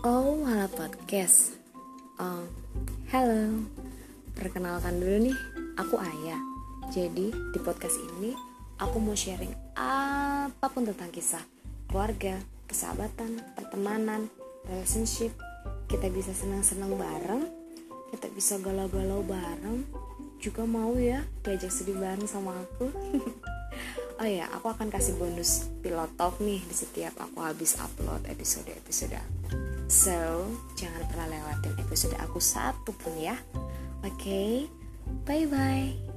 Oh, halo podcast. Oh, halo. Perkenalkan dulu nih, aku Ayah. Jadi di podcast ini aku mau sharing apa pun tentang kisah keluarga, persahabatan, pertemanan, relationship. Kita bisa senang-senang bareng, kita bisa galau-galau bareng. Juga mau ya diajak sedih bareng sama aku. oh ya, aku akan kasih bonus pilot talk nih di setiap aku habis upload episode-episode aku. So, jangan pernah lewatin episode aku satu pun ya. Oke, okay? bye-bye.